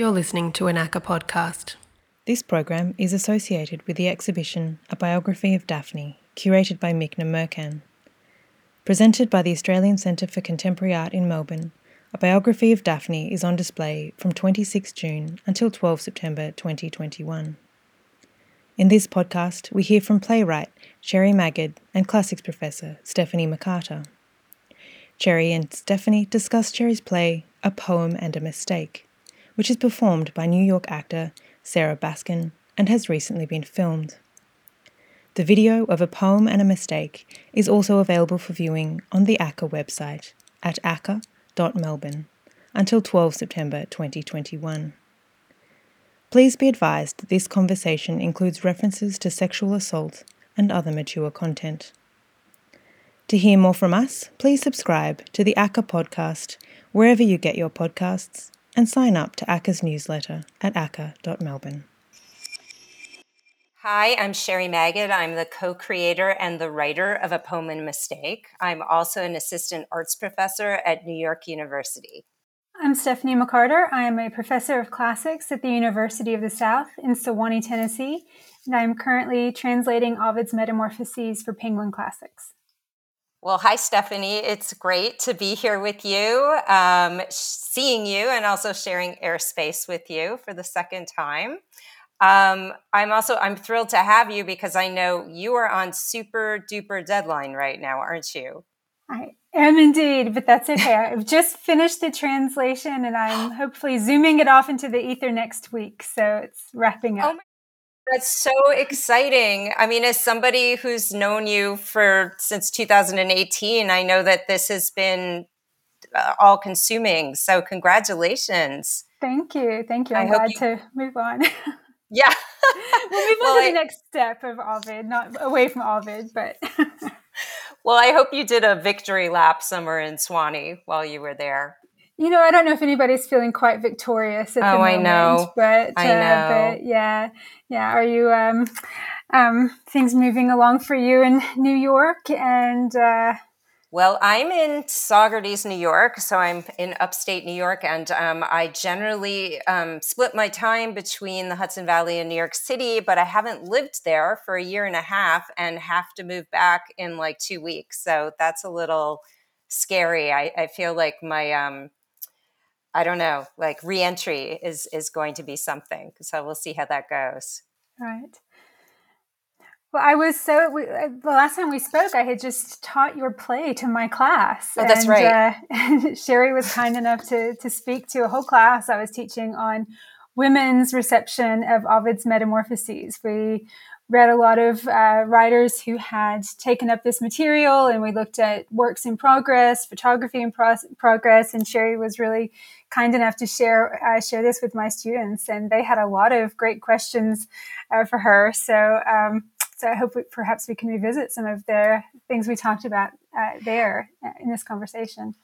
You're listening to an ACCA podcast. This program is associated with the exhibition A Biography of Daphne, curated by Mikna Mercan. Presented by the Australian Centre for Contemporary Art in Melbourne, A Biography of Daphne is on display from 26 June until 12 September 2021. In this podcast, we hear from playwright Cherry Maggard and classics professor Stephanie McCarter. Cherry and Stephanie discuss Cherry's play A Poem and a Mistake which is performed by New York actor Sarah Baskin and has recently been filmed. The video of A Poem and a Mistake is also available for viewing on the ACCA website at acca.melbourne until 12 September 2021. Please be advised that this conversation includes references to sexual assault and other mature content. To hear more from us, please subscribe to the ACCA podcast wherever you get your podcasts and sign up to ACCA's newsletter at acca.melbourne. Hi, I'm Sherry Maggard. I'm the co creator and the writer of A Poem and Mistake. I'm also an assistant arts professor at New York University. I'm Stephanie McCarter. I am a professor of classics at the University of the South in Sewanee, Tennessee, and I'm currently translating Ovid's Metamorphoses for Penguin Classics. Well, hi, Stephanie. It's great to be here with you, um, seeing you, and also sharing airspace with you for the second time. Um, I'm also I'm thrilled to have you because I know you are on super duper deadline right now, aren't you? I am indeed, but that's okay. I've just finished the translation, and I'm hopefully zooming it off into the ether next week, so it's wrapping up. Oh that's so exciting. I mean, as somebody who's known you for since 2018, I know that this has been uh, all consuming. So, congratulations. Thank you. Thank you. I'm glad you... to move on. Yeah. we'll move well, on to I... the next step of Ovid, not away from Ovid, but. well, I hope you did a victory lap somewhere in Sewanee while you were there. You know, I don't know if anybody's feeling quite victorious at oh, the moment. I know. But, I know. Uh, but yeah, yeah. Are you um, um, things moving along for you in New York and? Uh, well, I'm in Saugerties, New York, so I'm in upstate New York, and um, I generally um, split my time between the Hudson Valley and New York City, but I haven't lived there for a year and a half and have to move back in like two weeks. So that's a little scary. I, I feel like my um, I don't know, like reentry is is going to be something. So we'll see how that goes. Right. Well, I was so we, uh, the last time we spoke, I had just taught your play to my class. Oh, that's and, right. Uh, Cherry was kind enough to to speak to a whole class I was teaching on women's reception of Ovid's Metamorphoses. We read a lot of uh, writers who had taken up this material, and we looked at works in progress, photography in pro- progress. And sherry was really kind enough to share uh, share this with my students, and they had a lot of great questions uh, for her. So. Um, so I hope we, perhaps we can revisit some of the things we talked about uh, there uh, in this conversation.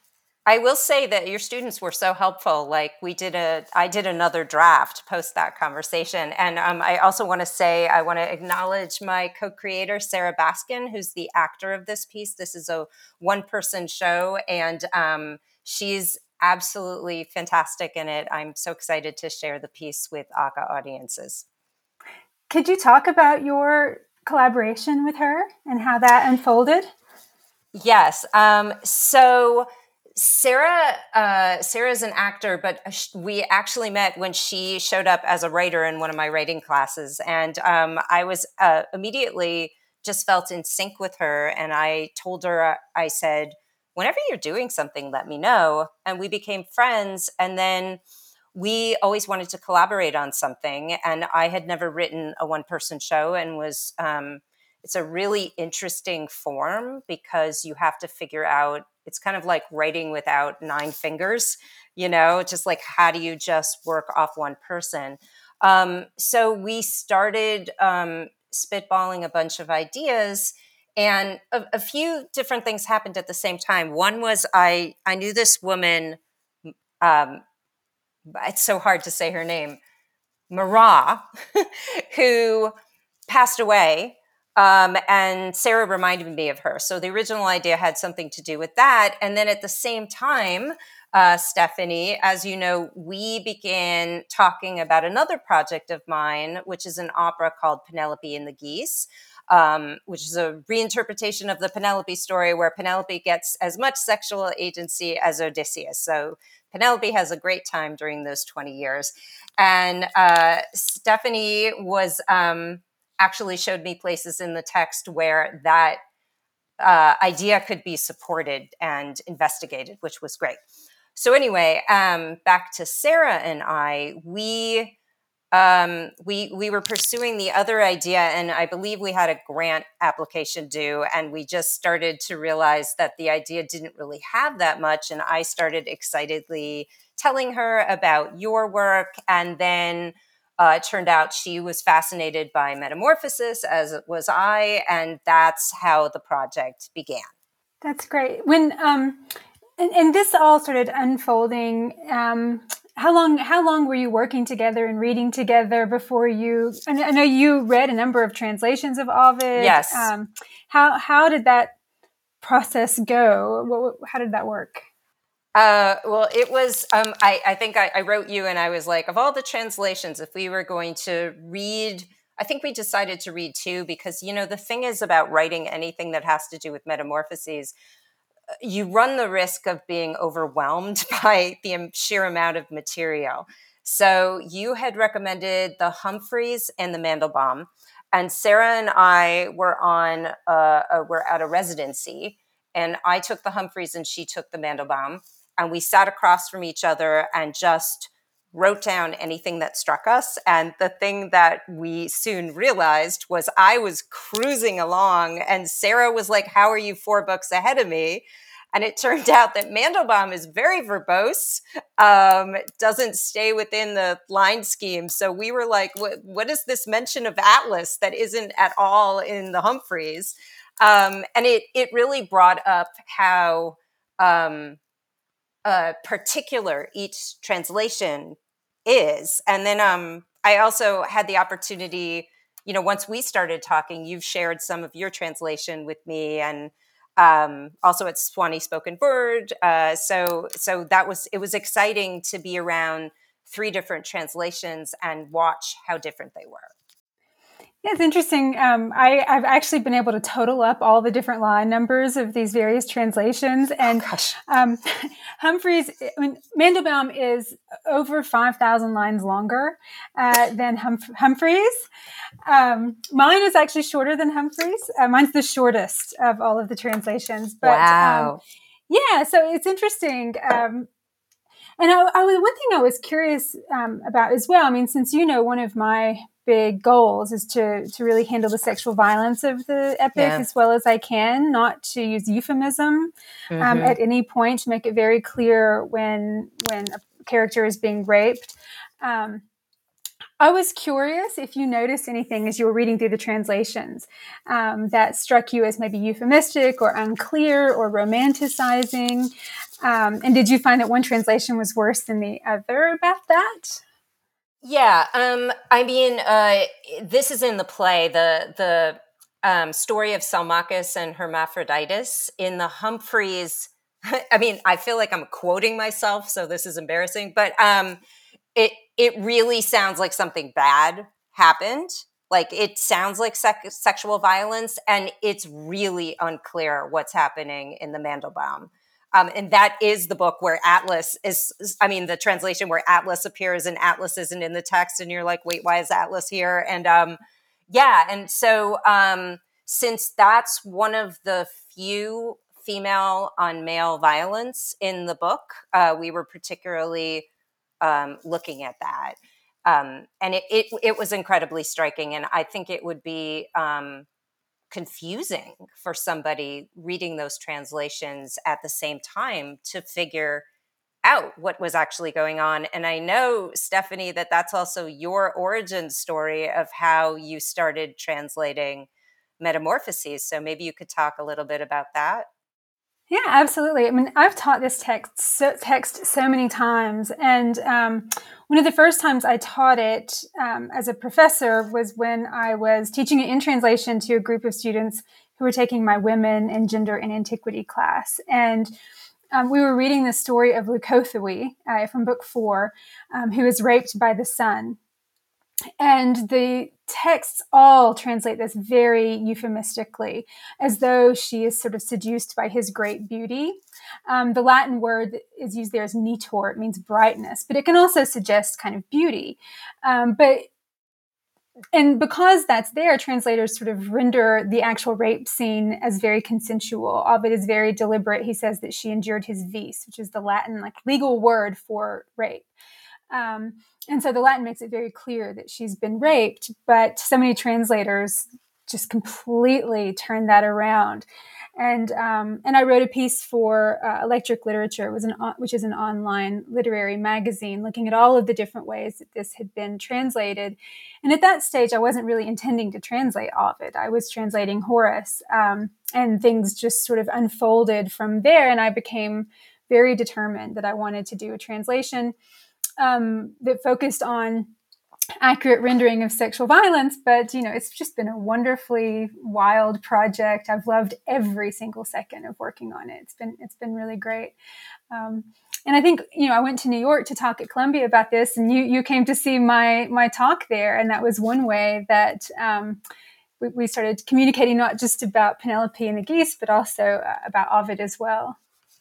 I will say that your students were so helpful. Like we did a, I did another draft post that conversation, and um, I also want to say I want to acknowledge my co-creator Sarah Baskin, who's the actor of this piece. This is a one-person show, and um, she's absolutely fantastic in it. I'm so excited to share the piece with ACCA audiences. Could you talk about your collaboration with her and how that unfolded? Yes. Um, so Sarah, uh, Sarah's an actor, but we actually met when she showed up as a writer in one of my writing classes, and um, I was uh, immediately just felt in sync with her. And I told her, uh, I said, "Whenever you're doing something, let me know." And we became friends, and then we always wanted to collaborate on something. And I had never written a one-person show, and was um, it's a really interesting form because you have to figure out it's kind of like writing without nine fingers, you know, just like how do you just work off one person? Um, so we started um, spitballing a bunch of ideas and a, a, few different things happened at the same time. One was I I knew this woman. Um, it's so hard to say her name, Marah, who passed away um, and Sarah reminded me of her. So the original idea had something to do with that. And then at the same time, uh, Stephanie, as you know, we began talking about another project of mine, which is an opera called Penelope and the Geese. Um, which is a reinterpretation of the Penelope story where Penelope gets as much sexual agency as Odysseus. So Penelope has a great time during those 20 years. And uh, Stephanie was um, actually showed me places in the text where that uh, idea could be supported and investigated, which was great. So anyway, um, back to Sarah and I, we um, we we were pursuing the other idea, and I believe we had a grant application due, and we just started to realize that the idea didn't really have that much, and I started excitedly telling her about your work, and then uh, it turned out she was fascinated by metamorphosis, as was I, and that's how the project began. That's great. When um, and, and this all started unfolding. Um, how long? How long were you working together and reading together before you? I know you read a number of translations of Ovid. Yes. Um, how how did that process go? What, how did that work? Uh, well, it was. Um, I, I think I, I, wrote you, and I was like, of all the translations, if we were going to read, I think we decided to read two because you know the thing is about writing anything that has to do with metamorphoses, uh, you run the risk of being overwhelmed by the sheer amount of material. So you had recommended the Humphries and the Mandelbaum, and Sarah and I were on. Uh, uh, were at a residency, and I took the Humphries and she took the Mandelbaum and we sat across from each other and just wrote down anything that struck us. And the thing that we soon realized was I was cruising along, and Sarah was like, How are you four books ahead of me? And it turned out that Mandelbaum is very verbose, um, doesn't stay within the line scheme. So we were like, what, is this mention of Atlas that isn't at all in the Humphries? Um, and it, it really brought up how um, uh, particular each translation is. And then um, I also had the opportunity, you know, once we started talking, you've shared some of your translation with me and um, also at Sewanee Spoken Word. Uh, so, so that was, it was exciting to be around three different translations and watch how different they were. Yeah, it's interesting. Um, I, have actually been able to total up all the different line numbers of these various translations, oh, and oh, um, Humphries. I mean, Mandelbaum is over five thousand lines longer uh, than Humph- Humphries. Um, mine is actually shorter than Humphries. Uh, mine's the shortest of all of the translations. But, um, wow. yeah, so it's interesting. Um, and I, I, was one thing I was curious um, about as well. I mean, since you know, one of my big goals is to to really handle the sexual violence of the epic yeah. as well as I can, not to use euphemism um, mm-hmm. um, at any point to make it very clear when when a character is being raped. Um, I was curious if you noticed anything as you were reading through the translations um, that struck you as maybe euphemistic or unclear or romanticizing. Um, and did you find that one translation was worse than the other about that? Yeah, um, I mean, uh, this is in the play, the the um, story of Salmacis and Hermaphroditus in the Humphries. I mean, I feel like I'm quoting myself, so this is embarrassing, but um, it it really sounds like something bad happened. Like it sounds like sec- sexual violence, and it's really unclear what's happening in the Mandelbaum. Um, and that is the book where Atlas is, I mean, the translation where Atlas appears and Atlas isn't in the text. And you're like, wait, why is Atlas here? And um, yeah. And so um, since that's one of the few female on male violence in the book, uh, we were particularly um, looking at that. Um, and it, it, it, was incredibly striking. And I think it would be um, confusing for somebody reading those translations at the same time to figure out what was actually going on. And I know, Stephanie, that that's also your origin story of how you started translating metamorphoses. So maybe you could talk a little bit about that. Yeah, absolutely. I mean, I've taught this text so, text so many times, and um, one of the first times I taught it um, as a professor was when I was teaching it in translation to a group of students who were taking my women and gender and antiquity class, and um, we were reading the story of Leucothea uh, from book four, um, who is raped by the sun. And the texts all translate this very euphemistically, as though she is sort of seduced by his great beauty. Um, the Latin word that is used there is nitor, it means brightness, but it can also suggest kind of beauty. Um, but and because that's there, translators sort of render the actual rape scene as very consensual. Ovid is very deliberate. He says that she endured his vis, which is the Latin like legal word for rape. Um, and so the Latin makes it very clear that she's been raped, but so many translators just completely turn that around. And um, and I wrote a piece for uh, Electric Literature, was an which is an online literary magazine, looking at all of the different ways that this had been translated. And at that stage, I wasn't really intending to translate Ovid. I was translating Horace, um, and things just sort of unfolded from there. And I became very determined that I wanted to do a translation um, that focused on accurate rendering of sexual violence but you know it's just been a wonderfully wild project. I've loved every single second of working on it. It's been it's been really great. Um, and i think you know i went to new york to talk at columbia about this and you you came to see my my talk there and that was one way that um, we, we, started communicating not just about penelope and the geese but also uh, about ovid as well.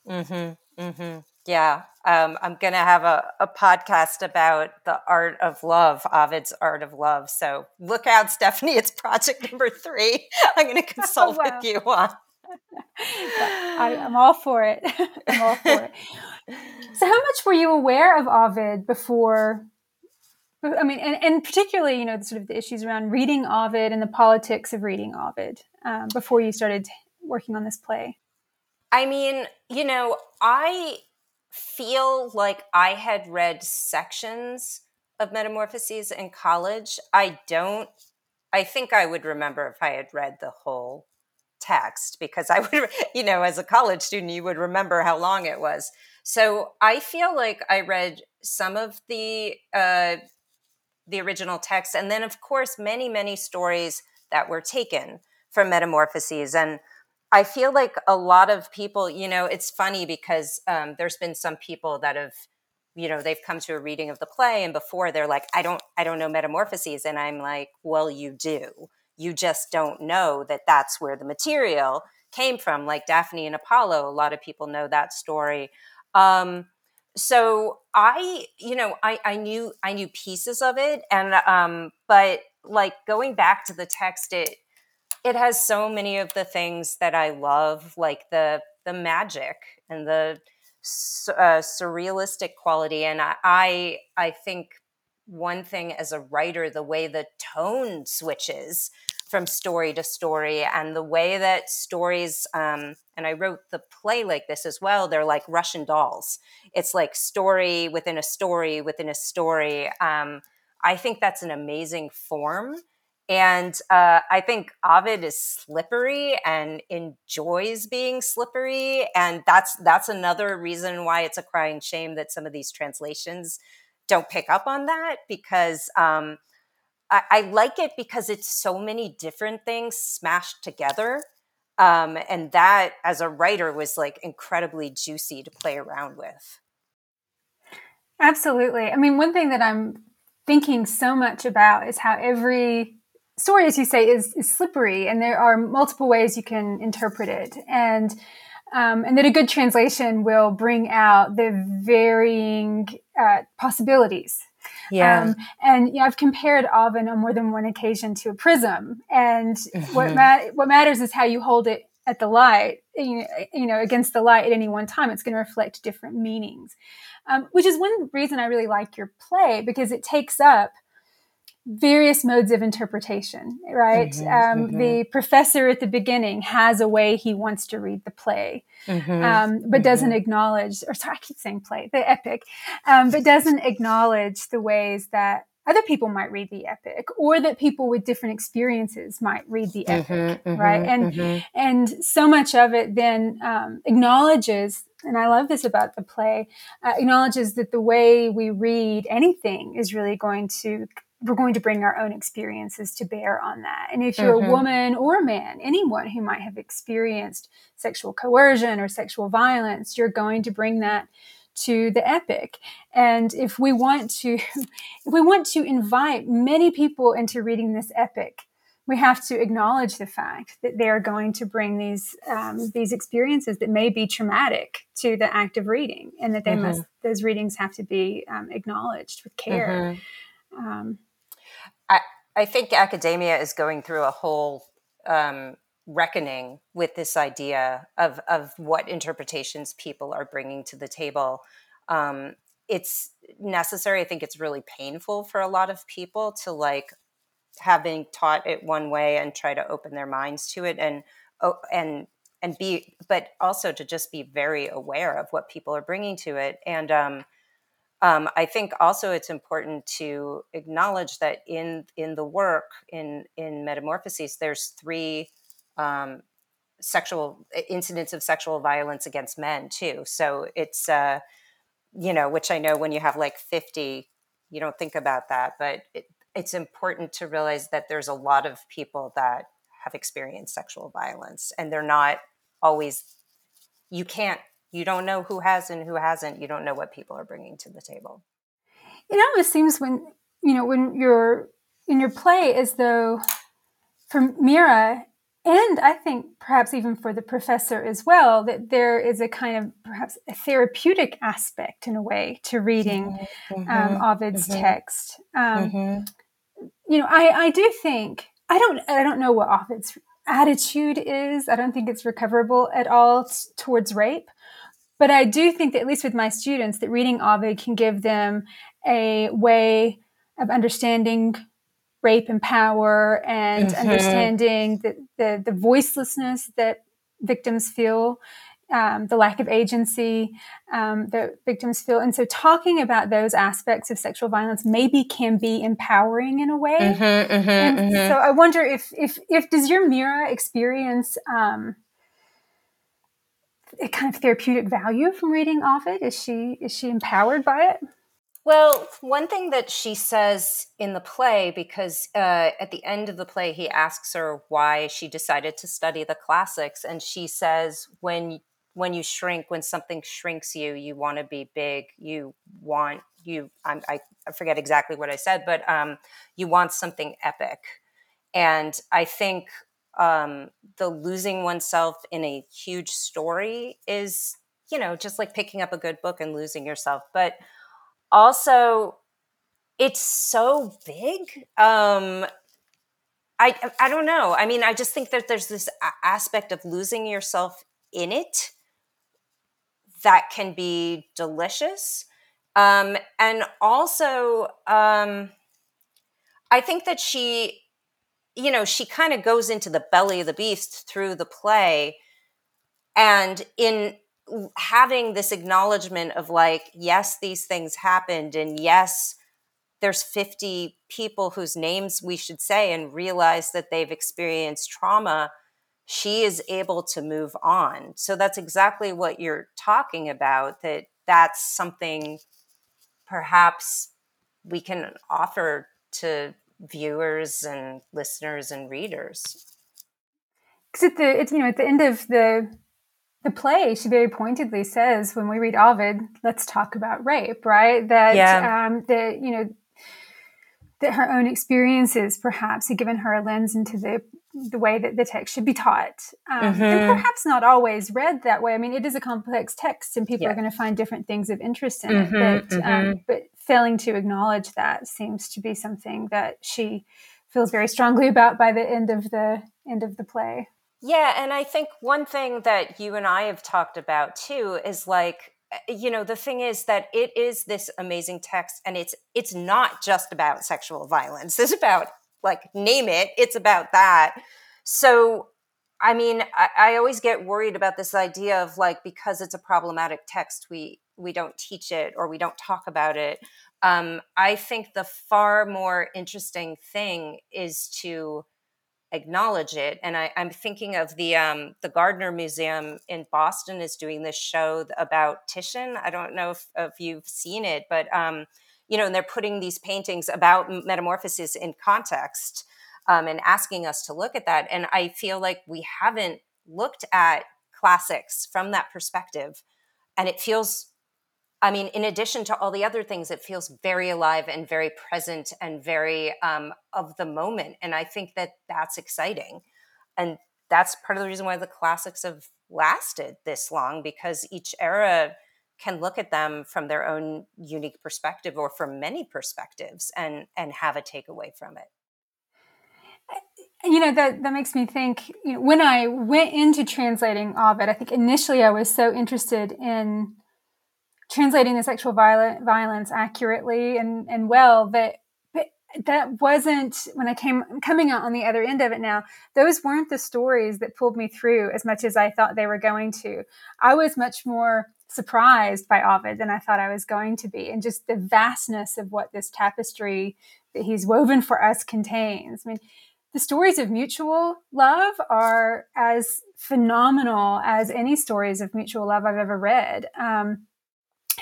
Mm-hmm, mm-hmm. Yeah, um, I'm going to have a, a, podcast about the art of love, Ovid's art of love. So look out, Stephanie. It's project number three. I'm going to consult oh, wow. with you on. I, am all for it. I'm all for it. So, how much were you aware of Ovid before? I mean, and, and particularly, you know, sort of the issues around reading Ovid and the politics of reading Ovid um, before you started working on this play. I mean, you know, I feel like I had read sections of Metamorphoses in college. I don't, I think I would remember if I had read the whole text because I would, you know, as a college student, you would remember how long it was. So I feel like I read some of the, uh, the original text, and then, of course, many, many stories that were taken from Metamorphoses. And I feel like a lot of people, you know, it's funny because um, there's been some people that have, you know, they've come to a reading of the play and before they're like, I don't, I don't know Metamorphoses, and I'm like, well, you do. You just don't know that that's where the material came from, like Daphne and Apollo. A lot of people know that story. Um, so I, you know, I, I knew I knew pieces of it, and um, but like going back to the text, it it has so many of the things that I love, like the the magic and the uh, surrealistic quality. And I, I, think one thing as a writer, the way the tone switches from story to story, and the way that stories, um, and I wrote the play like this as well. They're like Russian dolls. It's like story within a story within a story. Um, I think that's an amazing form and uh, I think Ovid is slippery and enjoys being slippery, and that's that's another reason why it's a crying shame that some of these translations don't pick up on that because um, I, I, like it because it's so many different things smashed together, um, and that as a writer was like incredibly juicy to play around with. Absolutely. I mean, one thing that I'm thinking so much about is how every story, as you say, is, is slippery, and there are multiple ways you can interpret it, and um, and that a good translation will bring out the varying uh, possibilities. Yeah, um, and you know, I've compared Ovid on more than one occasion to a prism, and mm-hmm. what ma- what matters is how you hold it at the light, you know, you know, against the light at any one time. It's going to reflect different meanings, um, which is one reason I really like your play because it takes up various modes of interpretation, right? Mm-hmm, um, mm-hmm. The professor at the beginning has a way he wants to read the play, mm-hmm, um, but doesn't mm-hmm. acknowledge, or sorry, I keep saying play, the epic, um, but doesn't acknowledge the ways that other people might read the epic or that people with different experiences might read the epic mm-hmm, mm-hmm, right and mm-hmm. and so much of it then um, acknowledges and i love this about the play uh, acknowledges that the way we read anything is really going to we're going to bring our own experiences to bear on that. And if you're mm-hmm. a woman or a man, anyone who might have experienced sexual coercion or sexual violence, you're going to bring that to the epic. And if we want to if we want to invite many people into reading this epic, we have to acknowledge the fact that they are going to bring these um, these experiences that may be traumatic to the act of reading, and that they mm-hmm. must those readings have to be um, acknowledged with care. Mm-hmm. Um, I I think academia is going through a whole um, reckoning with this idea of of what interpretations people are bringing to the table. Um, it's necessary. I think it's really painful for a lot of people to like having taught it one way and try to open their minds to it and oh, and and be but also to just be very aware of what people are bringing to it and um, um, I think also it's important to acknowledge that in in the work in in metamorphoses there's three um, sexual incidents of sexual violence against men too. So it's uh, you know which I know when you have like 50 you don't think about that but it, it's important to realize that there's a lot of people that have experienced sexual violence and they're not always you can't you don't know who has and who hasn't you don't know what people are bringing to the table it almost seems when you know when you're in your play as though for mira and i think perhaps even for the professor as well that there is a kind of perhaps a therapeutic aspect in a way to reading mm-hmm. um, ovid's mm-hmm. text um, mm-hmm you know, I, I do think I don't I don't know what Ovid's attitude is. I don't think it's recoverable at all t- towards rape. But I do think that at least with my students, that reading Ovid can give them a way of understanding rape and power and mm-hmm. understanding the, the, the voicelessness that victims feel um, the lack of agency um, that victims feel. And so, talking about those aspects of sexual violence maybe can be empowering in a way. Mm-hmm, mm-hmm, mm-hmm. so, I wonder if, if, if does your Mira experience um, a kind of therapeutic value from reading Ovid? Is she is she empowered by it? Well, one thing that she says in the play, because uh, at the end of the play, he asks her why she decided to study the classics, and she says, "When when you shrink, when something shrinks you, you want to be big. You want you. I'm, i I forget exactly what I said, but um, you want something epic. And I think um, the losing oneself in a huge story is, you know, just like picking up a good book and losing yourself. But also, it's so big. Um, I I don't know. I mean, I just think that there's this aspect of losing yourself in it that can be delicious. Um, and also, um, I think that she, you know, she kind of goes into the belly of the beast through the play. And in having this acknowledgement of like, yes, these things happened, and yes, there's 50 people whose names we should say and realize that they've experienced trauma she is able to move on. So that's exactly what you're talking about that that's something perhaps we can offer to viewers and listeners and readers. Because at the it's you know at the end of the the play, she very pointedly says, when we read Ovid, let's talk about rape, right? That yeah. um, that you know that her own experiences perhaps have given her a lens into the the way that the text should be taught um, mm-hmm. and perhaps not always read that way i mean it is a complex text and people yeah. are going to find different things of interest in mm-hmm, it but, um, mm-hmm. um, but failing to acknowledge that seems to be something that she feels very strongly about by the end of the end of the play yeah and i think one thing that you and i have talked about too is like eh, you know the thing is that it is this amazing text and it's it's not just about sexual violence it's about like name it it's about that. So i mean I, I, always get worried about this idea of like because it's a problematic text we we don't teach it or we don't talk about it. Um, i think the far more interesting thing is to acknowledge it and I, am thinking of the um, the gardner museum in boston is doing this show about titian. I don't know if, if you've seen it but um, you know, and they're putting these paintings about metamorphosis in context um, and asking us to look at that. And I feel like we haven't looked at classics from that perspective. And it feels, I mean, in addition to all the other things, it feels very alive and very present and very um, of the moment. And I think that that's exciting. And that's part of the reason why the classics have lasted this long because each era can look at them from their own unique perspective or from many perspectives and and have a takeaway from it you know that that makes me think you know, when i went into translating ovid i think initially i was so interested in translating the sexual violent, violence accurately and, and well that that wasn't when I came coming out on the other end of it now, those weren't the stories that pulled me through as much as I thought they were going to. I was much more surprised by Ovid than I thought I was going to be, and just the vastness of what this tapestry that he's woven for us contains. I mean, the stories of mutual love are as phenomenal as any stories of mutual love I've ever read. Um,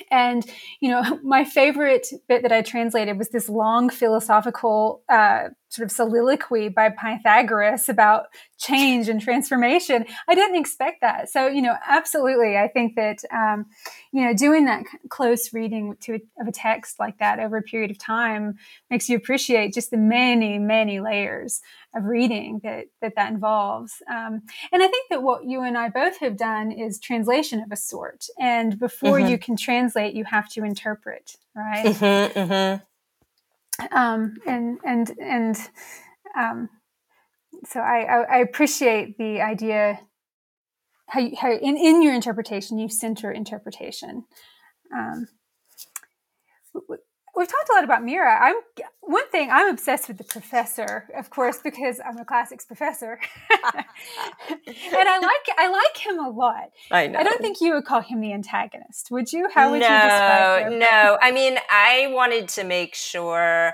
and you know my favorite bit that i translated was this long philosophical uh, sort of soliloquy by pythagoras about change and transformation. I didn't expect that. So you know absolutely i think that um, you know doing that close reading to of a text like that over a period of time makes you appreciate just the many many layers of reading that that, that involves. Um, and i think that what you and i both have done is translation of a sort. And before mm-hmm. you can translate you have to interpret right? Mm-hmm, mm-hmm. Um, and and and um, so I, I, appreciate the idea how, you, how in, in your interpretation you center interpretation. Um, we've talked a lot about Mira. I'm one thing I'm obsessed with the professor, of course, because I'm a classics professor, and I like I like him a lot. I know. I don't think you would call him the antagonist, would you? How would no, you describe him? No, I mean I wanted to make sure,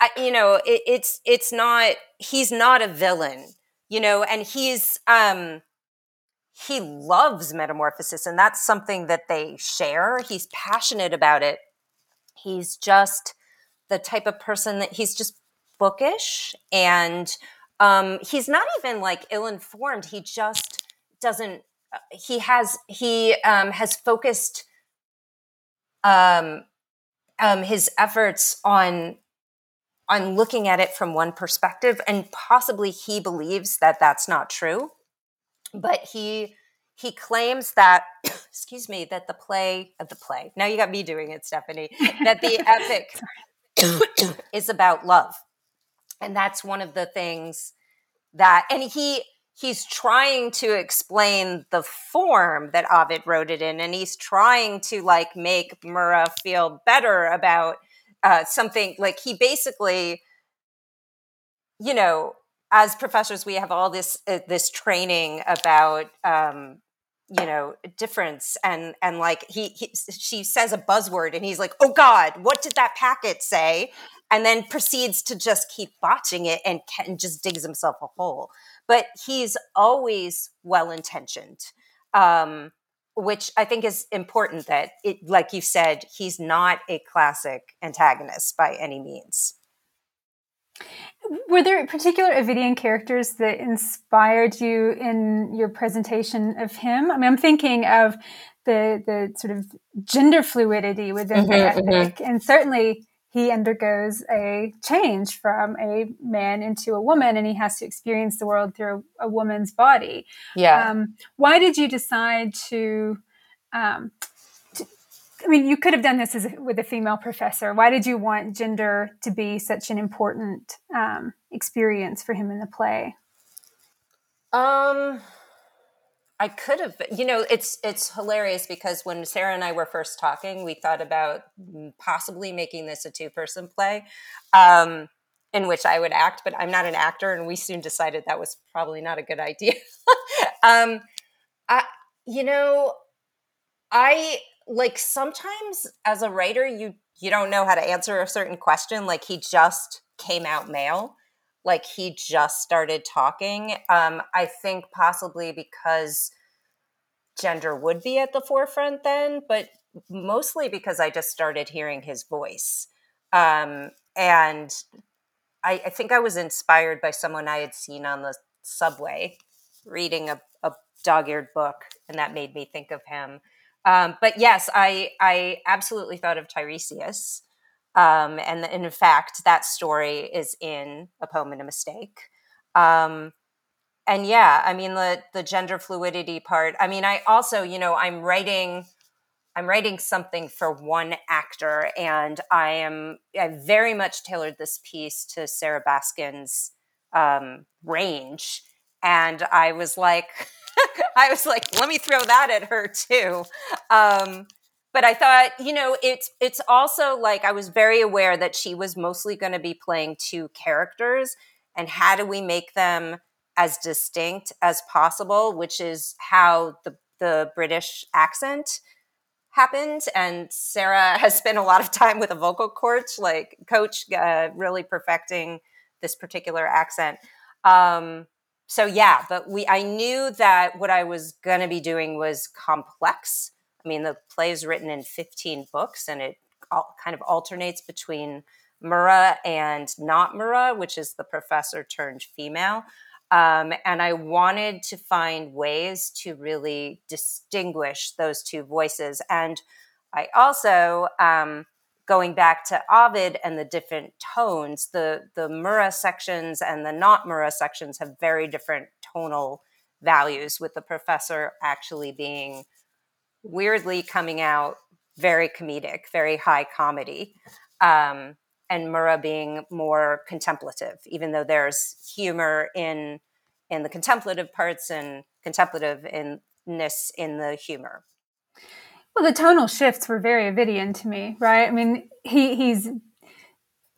I, you know, it, it's it's not he's not a villain, you know, and he's um he loves metamorphosis and that's something that they share he's passionate about it He's just the type of person that he's just bookish and um, he's not even like ill informed. He just doesn't. Uh, he has he um, has focused um, um, his efforts on on looking at it from one perspective, and possibly he believes that that's not true, but he he claims that excuse me that the play of uh, the play now you got me doing it stephanie that the epic is about love. And that's one of the things that and he he's trying to explain the form that ovid wrote it in and he's trying to like make mura feel better about uh, something like he basically you know as professors we have all this uh, this training about um, you know difference and and like he, he she says a buzzword and he's like oh god what did that packet say? And then proceeds to just keep botching it and, and just digs himself a hole. But he's always well intentioned um, which i think is important that it like you said he's not a classic antagonist by any means were there particular Ovidian characters that inspired you in your presentation of him? I mean, I'm thinking of the the sort of gender fluidity within mm-hmm, the epic, mm-hmm. and certainly he undergoes a change from a man into a woman, and he has to experience the world through a, a woman's body. Yeah. Um, why did you decide to um, I mean, you could have done this as, with a female professor. Why did you want gender to be such an important um, experience for him in the play? Um, I could have. You know, it's it's hilarious because when Sarah and I were first talking, we thought about possibly making this a two person play. Um, in which I would act, but I'm not an actor, and we soon decided that was probably not a good idea. um, I, you know, I like sometimes as a writer you you don't know how to answer a certain question like he just came out male like he just started talking um i think possibly because gender would be at the forefront then but mostly because i just started hearing his voice Um, and I, I, think I was inspired by someone I had seen on the subway reading a, a dog-eared book, and that made me think of him. Um, but yes, I I absolutely thought of Tiresias, um, and in fact, that story is in a poem and a mistake. Um, and yeah, I mean the the gender fluidity part. I mean, I also, you know, I'm writing I'm writing something for one actor, and I am I very much tailored this piece to Sarah Baskin's um, range, and I was like, I was like, let me throw that at her too. Um, but I thought, you know, it's it's also like I was very aware that she was mostly going to be playing two characters, and how do we make them as distinct as possible, which is how the the British accent happened. And Sarah has spent a lot of time with a vocal coach, like coach, uh, really perfecting this particular accent. Um, so yeah, but we I knew that what I was going to be doing was complex. I mean, the play is written in 15 books, and it all, kind of alternates between Mura and not Mura, which is the professor turned female. Um, and I wanted to find ways to really distinguish those two voices. And I also, um, going back to Ovid and the different tones, the, the Mura sections and the not Mura sections have very different tonal values, with the professor actually being weirdly coming out very comedic, very high comedy. Um, and Mura being more contemplative, even though there's humor in in the contemplative parts and contemplative inness in the humor. Well, the tonal shifts were very Ovidian to me, right? I mean, he he's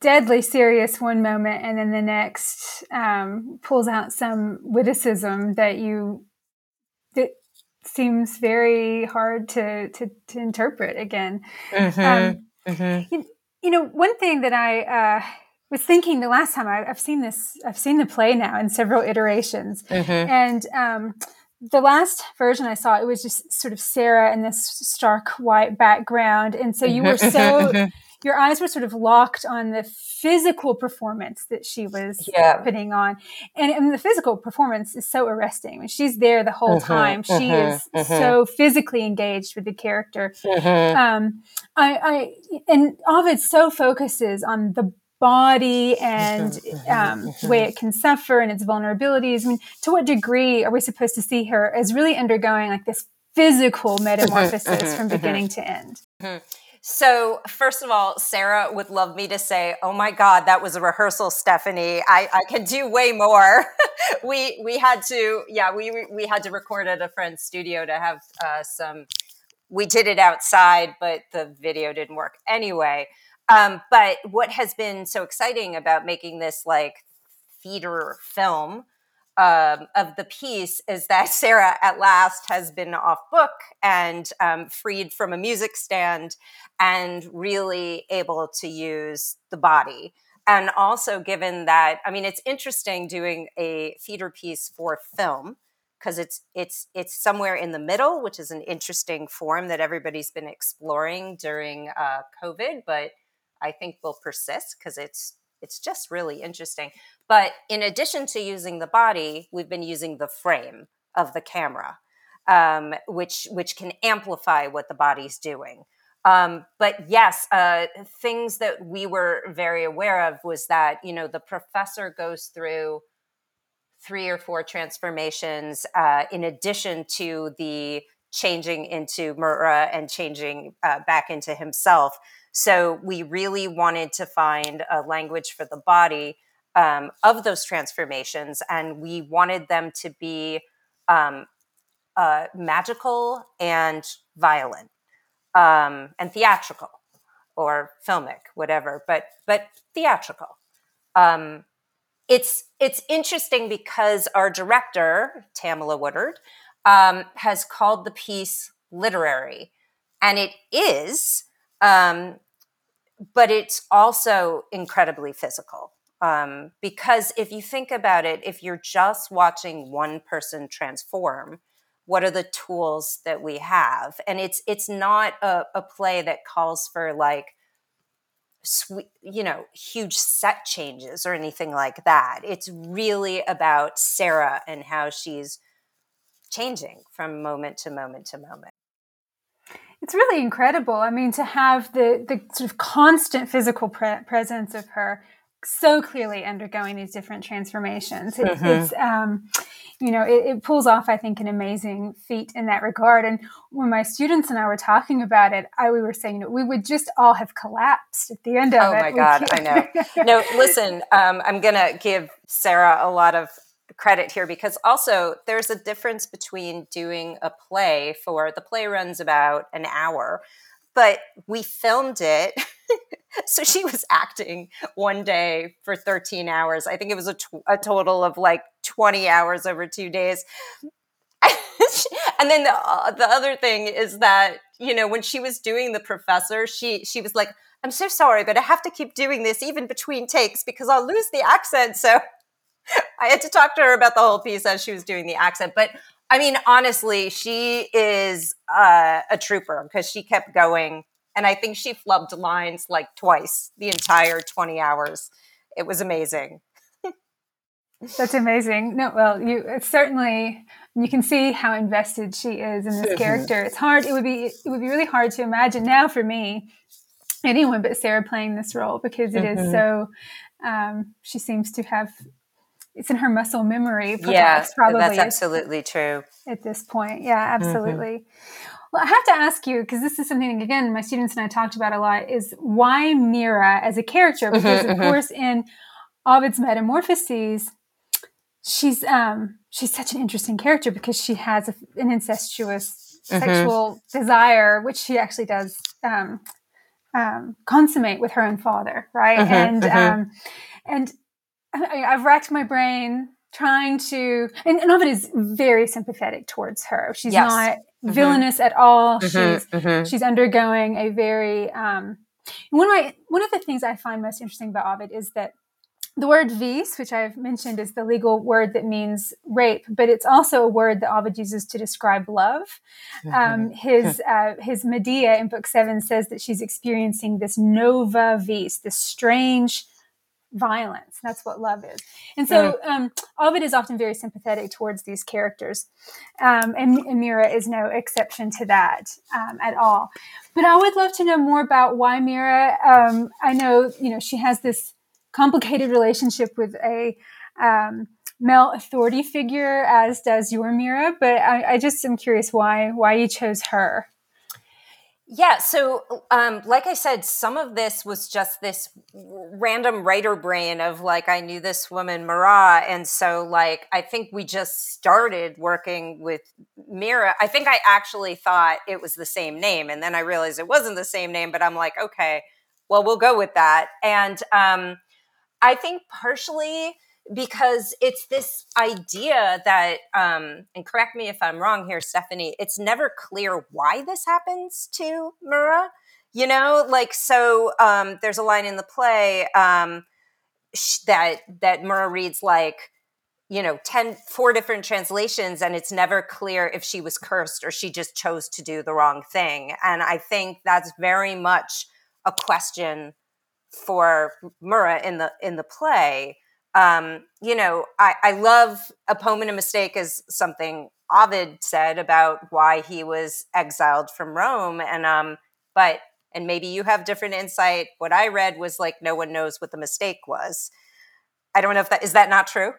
deadly serious one moment, and then the next um, pulls out some witticism that you that seems very hard to to, to interpret again. Mm-hmm. Um, mm-hmm. You, you know, one thing that I uh, was thinking the last time I, have seen this, I've seen the play now in several iterations, mm-hmm. and um, the last version I saw, it was just sort of Sarah in this stark white background, and so you were so. Your eyes were sort of locked on the physical performance that she was yeah. putting on. And, and, the physical performance is so arresting. She's there the whole mm-hmm, time. She mm-hmm, is mm-hmm. so physically engaged with the character. Mm-hmm. Um, I, I, and Ovid so focuses on the body and mm-hmm. um, the way it can suffer and its vulnerabilities. I mean, to what degree are we supposed to see her as really undergoing like this physical mm-hmm. metamorphosis from beginning to end? So, first of all, Sarah would love me to say, "Oh my God, that was a rehearsal, Stephanie. I, I can do way more." we we had to, yeah, we we had to record at a friend's studio to have uh, some. We did it outside, but the video didn't work anyway. Um, but what has been so exciting about making this like theater film um, of the piece is that Sarah at last has been off book and um, freed from a music stand and really able to use the body. And also, given that, I mean, it's interesting doing a theater piece for film because it's it's it's somewhere in the middle, which is an interesting form that everybody's been exploring during uh, COVID, but I think will persist because it's it's just really interesting. But in addition to using the body, we've been using the frame of the camera, um, which which can amplify what the body's doing. Um, but yes, uh, things that we were very aware of was that you know the professor goes through three or four transformations uh, in addition to the changing into Mura and changing uh, back into himself. So we really wanted to find a language for the body um, of those transformations, and we wanted them to be um, uh, magical and violent um, and theatrical or filmic, whatever, but but theatrical. Um, it's it's interesting because our director Tamala Woodard um, has called the piece literary, and it is um, but it's also incredibly physical. Um, because if you think about it, if you're just watching one person transform, what are the tools that we have? And it's it's not a, a play that calls for like sweet, you know, huge set changes or anything like that. It's really about Sarah and how she's changing from moment to moment to moment. It's really incredible. I mean, to have the the sort of constant physical pre- presence of her so clearly undergoing these different transformations. It, mm-hmm. It's, um, you know, it, it, pulls off, I think, an amazing feat in that regard. And when my students and I were talking about it, I we were saying, you know, we would just all have collapsed at the end of oh it. Oh my God, I know. no, listen, um, I'm going to give Sarah a lot of credit here because also there's a difference between doing a play for the play runs about an hour but we filmed it. so she was acting one day for 13 hours. I think it was a, total of like 20 hours over two days. and then the, uh, the other thing is that, you know, when she was doing the professor, she, she was like, I'm so sorry, but I have to keep doing this even between takes because I'll lose the accent. So I had to talk to her about the whole piece as she was doing the accent. But I mean, honestly, she is uh, a trooper because she kept going. And I think she flubbed lines like twice the entire 20 hours. It was amazing. That's amazing. No, well, you it's certainly you can see how invested she is in this character. It's hard. It would be it would be really hard to imagine now for me anyone but Sarah playing this role because it mm-hmm. is so. Um, she seems to have it's in her muscle memory. Perhaps, yeah, probably that's absolutely true. At this point, yeah, mm-hmm. absolutely. Mm-hmm. Well, I have to ask you because this is something again my students and I talked about a lot. Is why Mira as a character? Mm-hmm, because mm-hmm, of mm-hmm. course in Ovid's Metamorphoses, she's um she's such an interesting character because she has a, an incestuous mm-hmm. sexual desire, which she actually does um, um, consummate with her own father, right? And um, and I, have racked my brain trying to, and, and Ovid is very sympathetic towards her. She's yes. not mm-hmm. villainous at all. Mm-hmm, she's mm-hmm. she's undergoing a very um, one of my one of the things I find most interesting about Ovid is that the word vis, which I've mentioned, is the legal word that means rape, but it's also a word that Ovid uses to describe love. Mm-hmm. Um, his uh, his Medea in Book Seven says that she's experiencing this nova vis, this strange violence. That's what love is. And so um, Ovid is often very sympathetic towards these characters. Um, and, and Mira is no exception to that um, at all. But I would love to know more about why Mira, um, I know, you know, she has this complicated relationship with a um, male authority figure, as does your Mira. But I, I just am curious why why you chose her. Yeah, so um, like I said, some of this was just this random writer brain of like I knew this woman Mara, and so like I think we just started working with Mira. I think I actually thought it was the same name, and then I realized it wasn't the same name. But I'm like, okay, well we'll go with that. And um, I think partially because it's this idea that um, and correct me if i'm wrong here stephanie it's never clear why this happens to mura you know? Like so um, there's a line in the play um, that that mura reads like you know 10 four different translations and it's never clear if she was cursed or she just chose to do the wrong thing. And i think that's very much a question for mura in the in the play um, you know, I, I love a poem and a mistake is something Ovid said about why he was exiled from Rome. And um, but and maybe you have different insight. What I read was like no one knows what the mistake was. I don't know if that is that not true.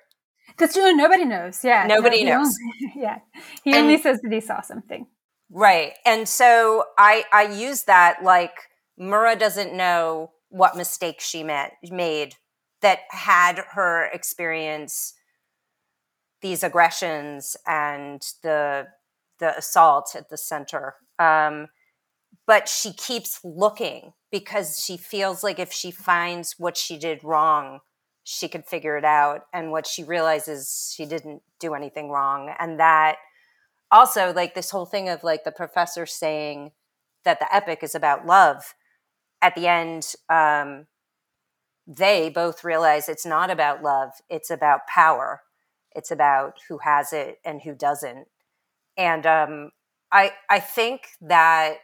That's true. Nobody knows. Yeah, nobody no, knows. Yeah, he and, only says that he saw something. Right, and so I I use that like Mura doesn't know what mistake she met, made that had her experience these aggressions and the the assault at the center. Um, but she keeps looking because she feels like if she finds what she did wrong she could figure it out. And what she realizes she didn't do anything wrong. And that also like this whole thing of like the professor saying that the epic is about love at the end um, they both realize it's not about love, it's about power. It's about who has it and who doesn't. And um, I I think that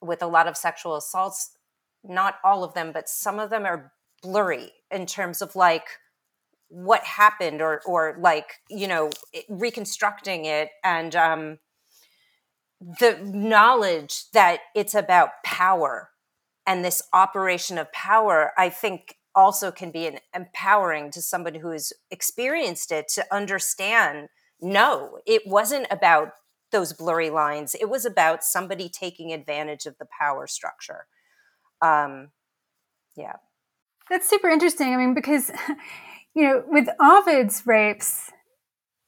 with a lot of sexual assaults, not all of them, but some of them are blurry in terms of like what happened or or like you know reconstructing it and um the knowledge that it's about power and this operation of power i think also can be an empowering to somebody who has experienced it to understand no it wasn't about those blurry lines. It was about somebody taking advantage of the power structure. Um yeah. That's super interesting. I mean because you know, with Ovid's rapes,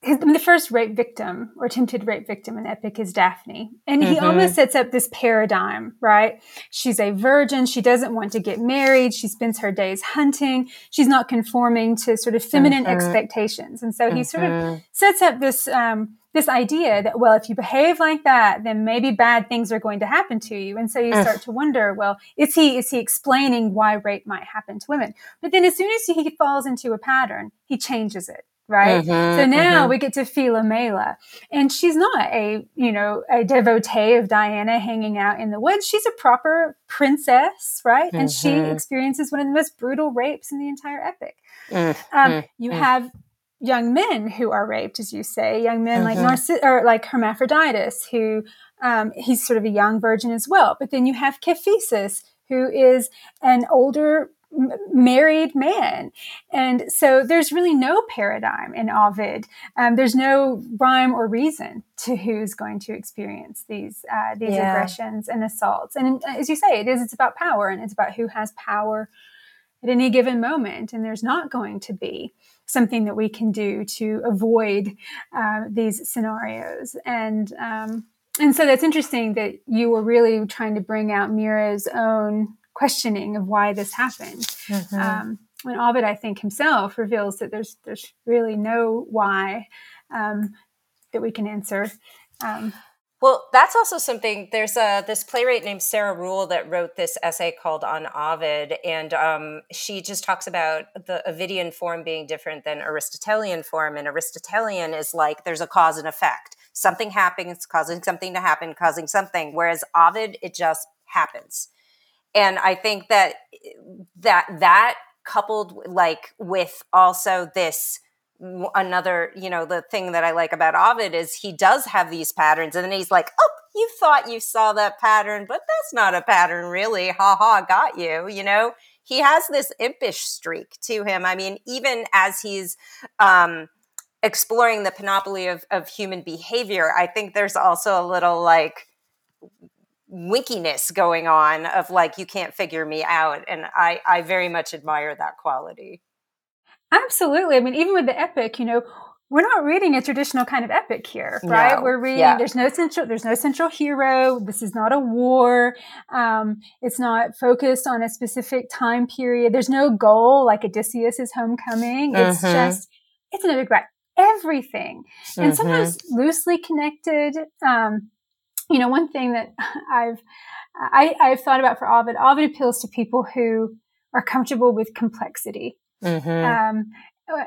his, I mean, the first rape victim or attempted rape victim in Epic is Daphne. And he mm-hmm. almost sets up this paradigm, right? She's a virgin. She doesn't want to get married. She spends her days hunting. She's not conforming to sort of feminine mm-hmm. expectations. And so mm-hmm. he sort of mm-hmm. sets up this, um, this idea that, well, if you behave like that, then maybe bad things are going to happen to you. And so you start to wonder, well, is he, is he explaining why rape might happen to women? But then as soon as he falls into a pattern, he changes it. Right. Mm-hmm, so now mm-hmm. we get to Philomela and she's not a, you know, a devotee of Diana hanging out in the woods. She's a proper princess. Right. And she mm-hmm. experiences one of the most brutal rapes in the entire epic. Um, mm-hmm, you have young men who are raped, as you say, young men mm-hmm. like Narciss or like Hermaphroditus, who um, he's sort of a young virgin as well. But then you have Cephisus, who is an older m- married man, and so there's really no paradigm in Ovid. Um, there's no rhyme or reason to who's going to experience these uh, these yeah. aggressions and assaults. And as you say, it is it's about power, and it's about who has power at any given moment, and there's not going to be something that we can do to avoid uh, these scenarios. And um, and so that's interesting that you were really trying to bring out Mira's own questioning of why this happened. Mm-hmm. Um, when Ovid, I think himself reveals that there's there's really no why um, that we can answer. Um, well, that's also something. There's a this playwright named Sarah Ruhl that wrote this essay called "On Ovid," and um, she just talks about the Ovidian form being different than Aristotelian form. And Aristotelian is like there's a cause and effect. Something happens, causing something to happen, causing something. Whereas Ovid, it just happens. And I think that that that coupled like with also this another, you know, the thing that I like about Ovid is he does have these patterns, and then he's like, "Oh, you thought you saw that pattern, but that's not a pattern, really. Ha ha, got you." You know, he has this impish streak to him. I mean, even as he's um, exploring the panoply of, of human behavior, I think there's also a little like winkiness going on of like you can't figure me out and i i very much admire that quality Absolutely. I mean, even with the epic, you know, we're not reading a traditional kind of epic here, right? No. We're reading, yeah. there's no central, there's no central hero. This is not a war. Um, it's not focused on a specific time period. There's no goal like Odysseus's homecoming. It's mm-hmm. just, it's an epic about everything and mm-hmm. sometimes loosely connected. Um, you know, one thing that I've, I, I've thought about for Ovid, Ovid appeals to people who are comfortable with complexity mm-hmm. um,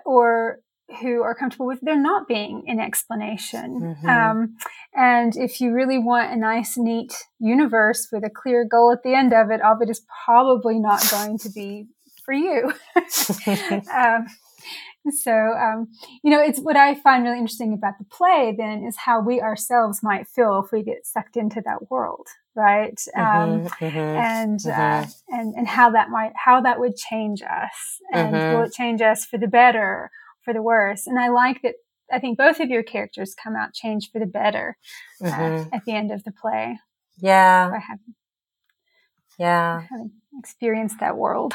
or who are comfortable with there not being an explanation. Mm-hmm. Um, and if you really want a nice, neat universe with a clear goal at the end of it, Ovid is probably not going to be for you. um, so, um, you know, it's what I find really interesting about the play then is how we ourselves might feel if we get sucked into that world right um, mm-hmm, mm-hmm, and uh, mm-hmm. Uh, and and how that might how that would change us and will mm-hmm. it change us for the better for the worse and i like that i think both of your characters come out changed for the better uh, mm-hmm. at the end of the play yeah have, yeah experienced that world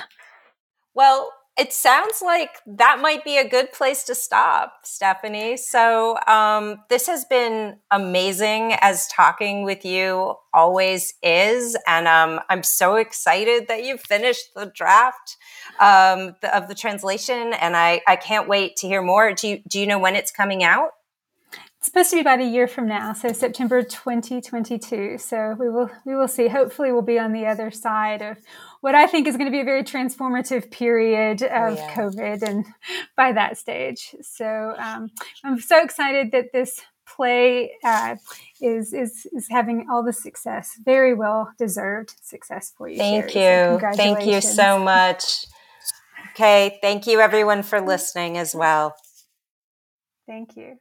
well it sounds like that might be a good place to stop, Stephanie. So, um, this has been amazing as talking with you always is. And um, I'm so excited that you finished the draft um, the, of the translation. And I, I can't wait to hear more. Do you, do you know when it's coming out? Supposed to be about a year from now, so September 2022. So we will we will see. Hopefully, we'll be on the other side of what I think is going to be a very transformative period oh, of oh, yeah. COVID and by that stage. So um, I'm so excited that this play uh, is, is is having all the success. Very well deserved success for you. Thank Sherry. you. So Thank you so much. Okay. Thank you, everyone, for listening as well. Thank you.